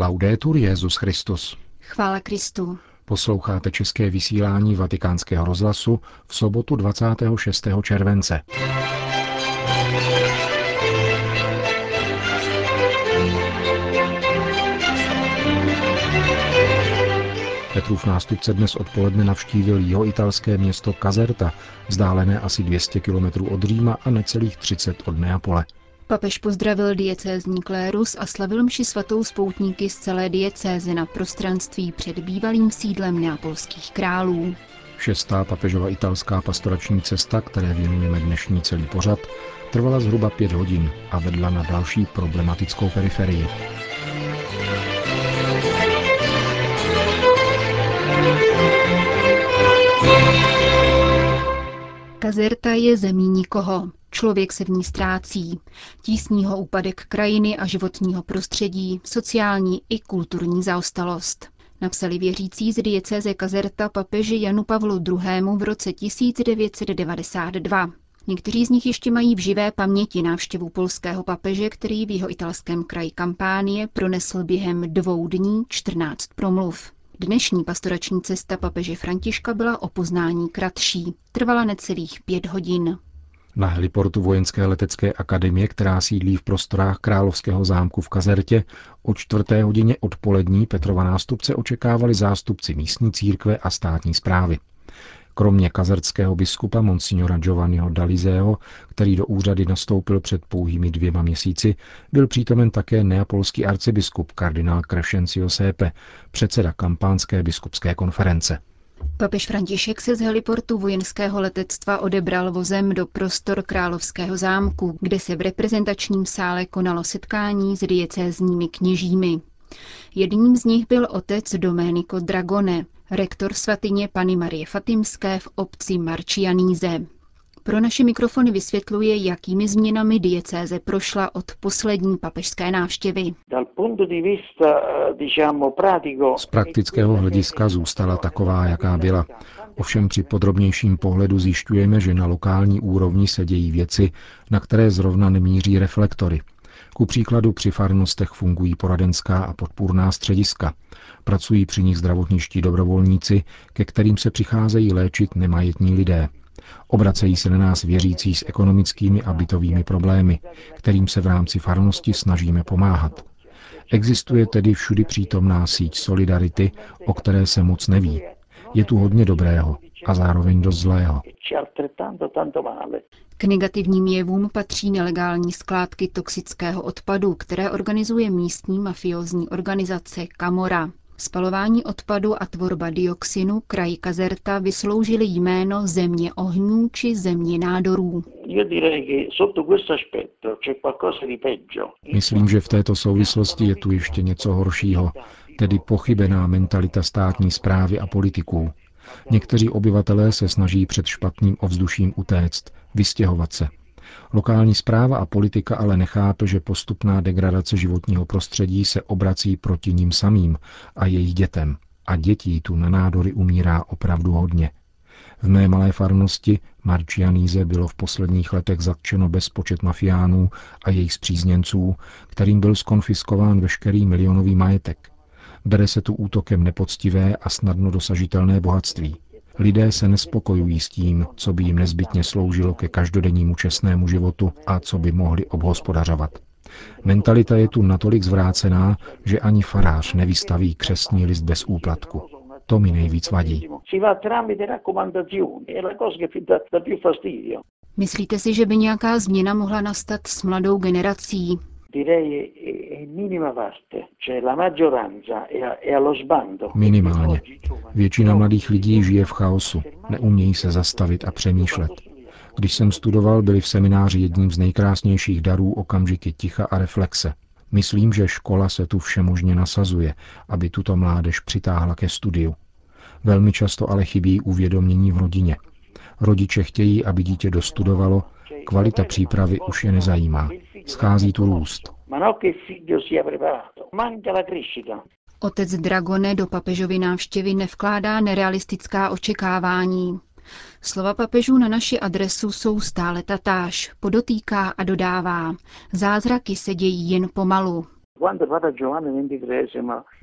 Laudetur Jezus Christus. Chvála Kristu. Posloucháte české vysílání Vatikánského rozhlasu v sobotu 26. července. Petrův nástupce dnes odpoledne navštívil jeho italské město Kazerta, vzdálené asi 200 km od Říma a necelých 30 od Neapole. Papež pozdravil diecézní klérus a slavil mši svatou spoutníky z celé diecézy na prostranství před bývalým sídlem neapolských králů. Šestá papežova italská pastorační cesta, které věnujeme dnešní celý pořad, trvala zhruba pět hodin a vedla na další problematickou periferii. Kazerta je zemí nikoho. Člověk se v ní ztrácí. Tísní ho úpadek krajiny a životního prostředí, sociální i kulturní zaostalost. Napsali věřící z diecéze Kazerta papeži Janu Pavlu II. v roce 1992. Někteří z nich ještě mají v živé paměti návštěvu polského papeže, který v jeho italském kraji Kampánie pronesl během dvou dní 14 promluv. Dnešní pastorační cesta papeže Františka byla o poznání kratší. Trvala necelých pět hodin. Na heliportu Vojenské letecké akademie, která sídlí v prostorách Královského zámku v Kazertě, o čtvrté hodině odpolední Petrova nástupce očekávali zástupci místní církve a státní zprávy. Kromě kazertského biskupa monsignora Giovanniho Dalizého, který do úřady nastoupil před pouhými dvěma měsíci, byl přítomen také neapolský arcibiskup kardinál Crescencio Sepe, předseda kampánské biskupské konference. Papež František se z heliportu vojenského letectva odebral vozem do prostor Královského zámku, kde se v reprezentačním sále konalo setkání s diecézními kněžími. Jedním z nich byl otec Domenico Dragone, rektor svatyně Pany Marie Fatimské v obci Marčianíze. Pro naše mikrofony vysvětluje, jakými změnami diecéze prošla od poslední papežské návštěvy. Z praktického hlediska zůstala taková, jaká byla. Ovšem při podrobnějším pohledu zjišťujeme, že na lokální úrovni se dějí věci, na které zrovna nemíří reflektory. Ku příkladu při farnostech fungují poradenská a podpůrná střediska. Pracují při nich zdravotniští dobrovolníci, ke kterým se přicházejí léčit nemajetní lidé. Obracejí se na nás věřící s ekonomickými a bytovými problémy, kterým se v rámci farnosti snažíme pomáhat. Existuje tedy všudy přítomná síť solidarity, o které se moc neví. Je tu hodně dobrého a zároveň dost zlého. K negativním jevům patří nelegální skládky toxického odpadu, které organizuje místní mafiozní organizace Camora. Spalování odpadu a tvorba dioxinu kraji Kazerta vysloužili jméno země ohňů či země nádorů. Myslím, že v této souvislosti je tu ještě něco horšího, tedy pochybená mentalita státní zprávy a politiků. Někteří obyvatelé se snaží před špatným ovzduším utéct, vystěhovat se. Lokální zpráva a politika ale nechápe, že postupná degradace životního prostředí se obrací proti ním samým a jejich dětem. A dětí tu na nádory umírá opravdu hodně. V mé malé farnosti Marčianíze bylo v posledních letech zatčeno bezpočet mafiánů a jejich zpřízněnců, kterým byl skonfiskován veškerý milionový majetek. Bere se tu útokem nepoctivé a snadno dosažitelné bohatství. Lidé se nespokojují s tím, co by jim nezbytně sloužilo ke každodennímu čestnému životu a co by mohli obhospodařovat. Mentalita je tu natolik zvrácená, že ani farář nevystaví křesní list bez úplatku. To mi nejvíc vadí. Myslíte si, že by nějaká změna mohla nastat s mladou generací? Minimálně. Většina mladých lidí žije v chaosu, neumějí se zastavit a přemýšlet. Když jsem studoval, byli v semináři jedním z nejkrásnějších darů okamžiky ticha a reflexe. Myslím, že škola se tu všemožně nasazuje, aby tuto mládež přitáhla ke studiu. Velmi často ale chybí uvědomění v rodině. Rodiče chtějí, aby dítě dostudovalo, kvalita přípravy už je nezajímá. Schází tu růst. Otec Dragone do papežovy návštěvy nevkládá nerealistická očekávání. Slova papežů na naši adresu jsou stále tatáž, podotýká a dodává. Zázraky se dějí jen pomalu.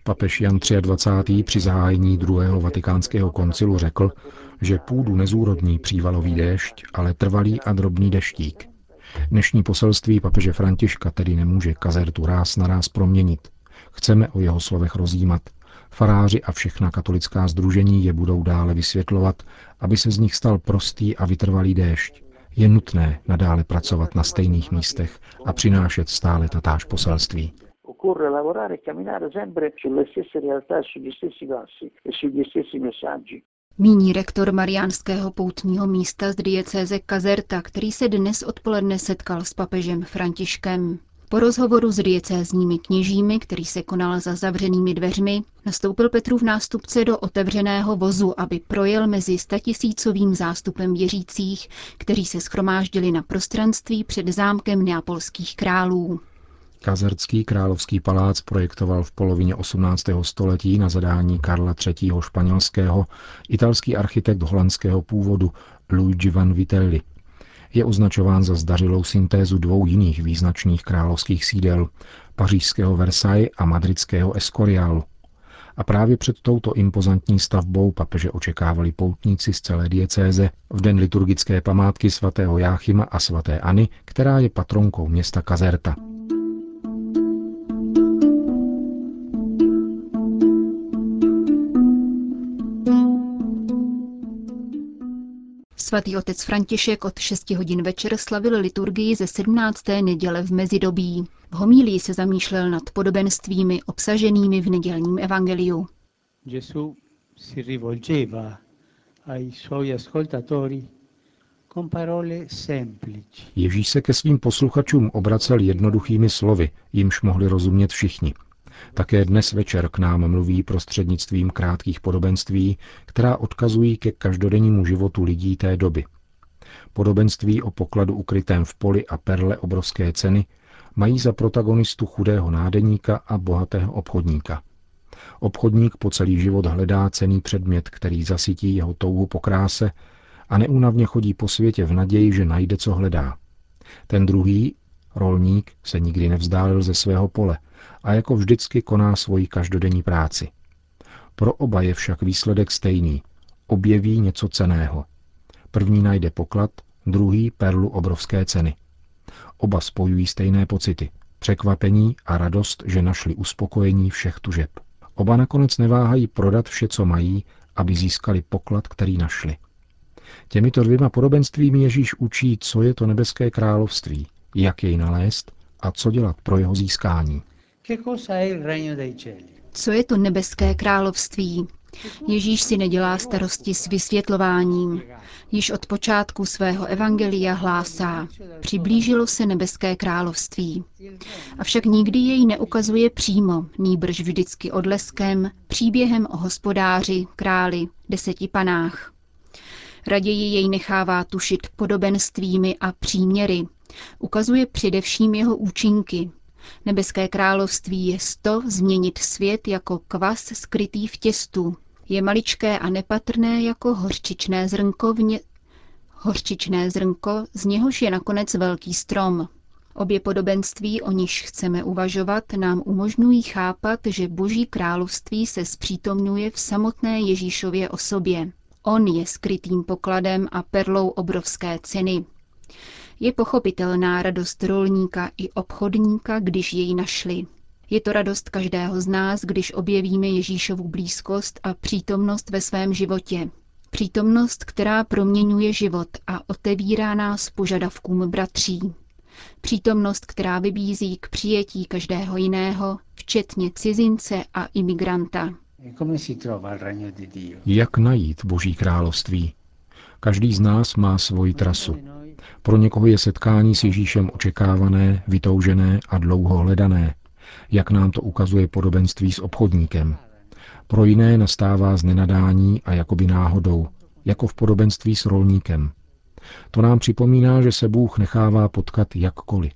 Papež Jan 23. při zahájení druhého vatikánského koncilu řekl, že půdu nezúrodní přívalový déšť, ale trvalý a drobný deštík. Dnešní poselství papeže Františka tedy nemůže kazertu ráz na ráz proměnit. Chceme o jeho slovech rozjímat. Faráři a všechna katolická združení je budou dále vysvětlovat, aby se z nich stal prostý a vytrvalý déšť. Je nutné nadále pracovat na stejných místech a přinášet stále tatáž poselství occorre lavorare e camminare sempre sulle stesse realtà, sugli stessi passi e sugli stessi messaggi. Míní rektor Mariánského poutního místa z diecéze Kazerta, který se dnes odpoledne setkal s papežem Františkem. Po rozhovoru s diecézními kněžími, který se konal za zavřenými dveřmi, nastoupil Petrův nástupce do otevřeného vozu, aby projel mezi statisícovým zástupem věřících, kteří se schromáždili na prostranství před zámkem neapolských králů. Kazercký královský palác projektoval v polovině 18. století na zadání Karla III. španělského italský architekt holandského původu Luigi van Vitelli. Je označován za zdařilou syntézu dvou jiných význačných královských sídel, pařížského Versailles a madridského Escorialu. A právě před touto impozantní stavbou papeže očekávali poutníci z celé diecéze v den liturgické památky svatého Jáchyma a svatéAny, která je patronkou města Kazerta. Svatý otec František od 6 hodin večer slavil liturgii ze 17. neděle v mezidobí. V homílii se zamýšlel nad podobenstvími obsaženými v nedělním evangeliu. si rivolgeva ai suoi ascoltatori Ježíš se ke svým posluchačům obracel jednoduchými slovy, jimž mohli rozumět všichni – také dnes večer k nám mluví prostřednictvím krátkých podobenství, která odkazují ke každodennímu životu lidí té doby. Podobenství o pokladu ukrytém v poli a perle obrovské ceny mají za protagonistu chudého nádeníka a bohatého obchodníka. Obchodník po celý život hledá cený předmět, který zasytí jeho touhu po kráse a neúnavně chodí po světě v naději, že najde, co hledá. Ten druhý, rolník, se nikdy nevzdálil ze svého pole a jako vždycky koná svoji každodenní práci. Pro oba je však výsledek stejný. Objeví něco ceného. První najde poklad, druhý perlu obrovské ceny. Oba spojují stejné pocity. Překvapení a radost, že našli uspokojení všech tužeb. Oba nakonec neváhají prodat vše, co mají, aby získali poklad, který našli. Těmito dvěma podobenstvími Ježíš učí, co je to nebeské království, jak jej nalézt a co dělat pro jeho získání. Co je to nebeské království? Ježíš si nedělá starosti s vysvětlováním. Již od počátku svého evangelia hlásá, přiblížilo se nebeské království. Avšak nikdy jej neukazuje přímo, nýbrž vždycky odleskem, příběhem o hospodáři, králi, deseti panách. Raději jej nechává tušit podobenstvími a příměry. Ukazuje především jeho účinky, Nebeské království je sto změnit svět jako kvas skrytý v těstu. Je maličké a nepatrné jako hořčičné zrnko, vně... hořčičné zrnko, z něhož je nakonec velký strom. Obě podobenství, o nichž chceme uvažovat, nám umožňují chápat, že Boží království se zpřítomňuje v samotné Ježíšově osobě. On je skrytým pokladem a perlou obrovské ceny. Je pochopitelná radost rolníka i obchodníka, když jej našli. Je to radost každého z nás, když objevíme Ježíšovu blízkost a přítomnost ve svém životě. Přítomnost, která proměňuje život a otevírá nás požadavkům bratří. Přítomnost, která vybízí k přijetí každého jiného, včetně cizince a imigranta. Jak najít Boží království? Každý z nás má svoji trasu. Pro někoho je setkání s Ježíšem očekávané, vytoužené a dlouho hledané, jak nám to ukazuje podobenství s obchodníkem. Pro jiné nastává z nenadání a jakoby náhodou, jako v podobenství s rolníkem. To nám připomíná, že se Bůh nechává potkat jakkoliv,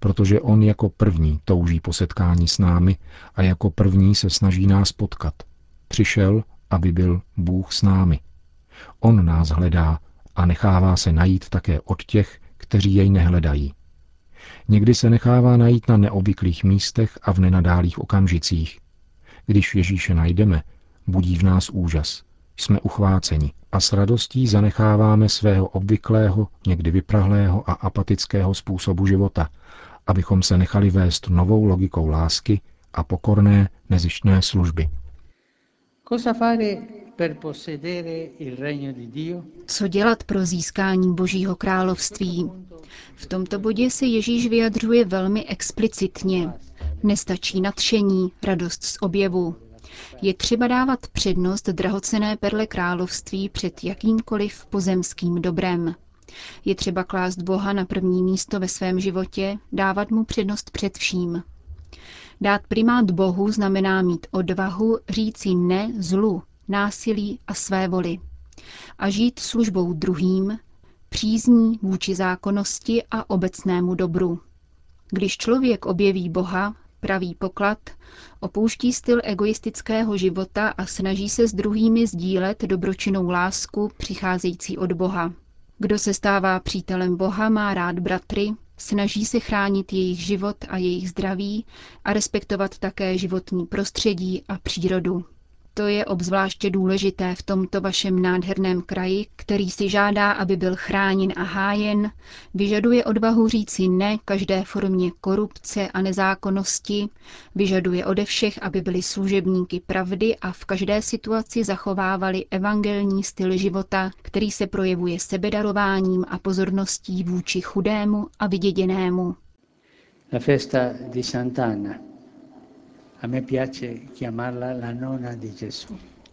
protože On jako první touží po setkání s námi a jako první se snaží nás potkat. Přišel, aby byl Bůh s námi. On nás hledá a nechává se najít také od těch, kteří jej nehledají. Někdy se nechává najít na neobvyklých místech a v nenadálých okamžicích. Když Ježíše najdeme, budí v nás úžas. Jsme uchváceni a s radostí zanecháváme svého obvyklého, někdy vyprahlého a apatického způsobu života, abychom se nechali vést novou logikou lásky a pokorné, nezištné služby. Co dělat pro získání Božího království? V tomto bodě se Ježíš vyjadřuje velmi explicitně. Nestačí nadšení, radost z objevu. Je třeba dávat přednost drahocené perle království před jakýmkoliv pozemským dobrem. Je třeba klást Boha na první místo ve svém životě, dávat mu přednost před vším. Dát primát Bohu znamená mít odvahu říci ne zlu, násilí a své voli. A žít službou druhým, přízní vůči zákonnosti a obecnému dobru. Když člověk objeví Boha, pravý poklad, opouští styl egoistického života a snaží se s druhými sdílet dobročinnou lásku přicházející od Boha. Kdo se stává přítelem Boha, má rád bratry, snaží se chránit jejich život a jejich zdraví a respektovat také životní prostředí a přírodu. To je obzvláště důležité v tomto vašem nádherném kraji, který si žádá, aby byl chráněn a hájen, vyžaduje odvahu říci ne každé formě korupce a nezákonnosti, vyžaduje ode všech, aby byli služebníky pravdy a v každé situaci zachovávali evangelní styl života, který se projevuje sebedarováním a pozorností vůči chudému a vyděděnému. La festa di Sant'Anna a me piace chiamarla la nonna di Gesù.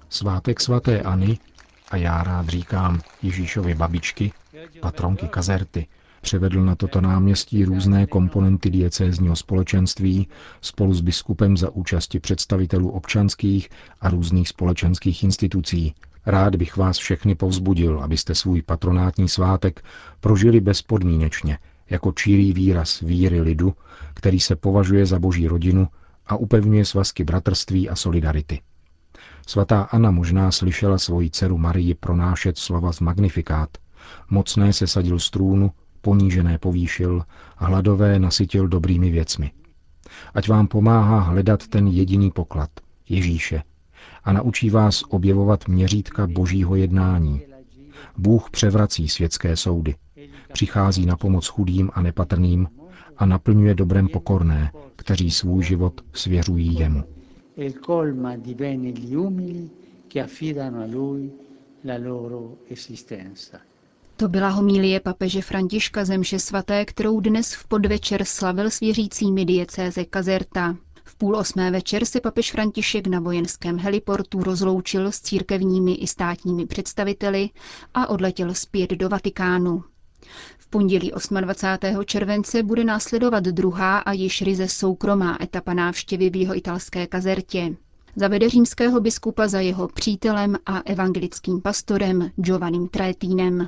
Svátek svaté Ani, a já rád říkám Ježíšovi babičky, patronky Kazerty, převedl na toto náměstí různé komponenty diecézního společenství spolu s biskupem za účasti představitelů občanských a různých společenských institucí. Rád bych vás všechny povzbudil, abyste svůj patronátní svátek prožili bezpodmínečně, jako čírý výraz víry lidu, který se považuje za boží rodinu a upevňuje svazky bratrství a solidarity. Svatá Anna možná slyšela svoji dceru Marii pronášet slova z Magnifikát. Mocné se sadil z trůnu, ponížené povýšil, hladové nasytil dobrými věcmi. Ať vám pomáhá hledat ten jediný poklad, Ježíše, a naučí vás objevovat měřítka božího jednání. Bůh převrací světské soudy, přichází na pomoc chudým a nepatrným a naplňuje dobrem pokorné, kteří svůj život svěřují jemu. To byla homílie papeže Františka zemše svaté, kterou dnes v podvečer slavil s věřícími diecéze Kazerta. V půl osmé večer se papež František na vojenském heliportu rozloučil s církevními i státními představiteli a odletěl zpět do Vatikánu pondělí 28. července bude následovat druhá a již ryze soukromá etapa návštěvy v jeho italské kazertě. Zavede římského biskupa za jeho přítelem a evangelickým pastorem Giovannim Traetínem.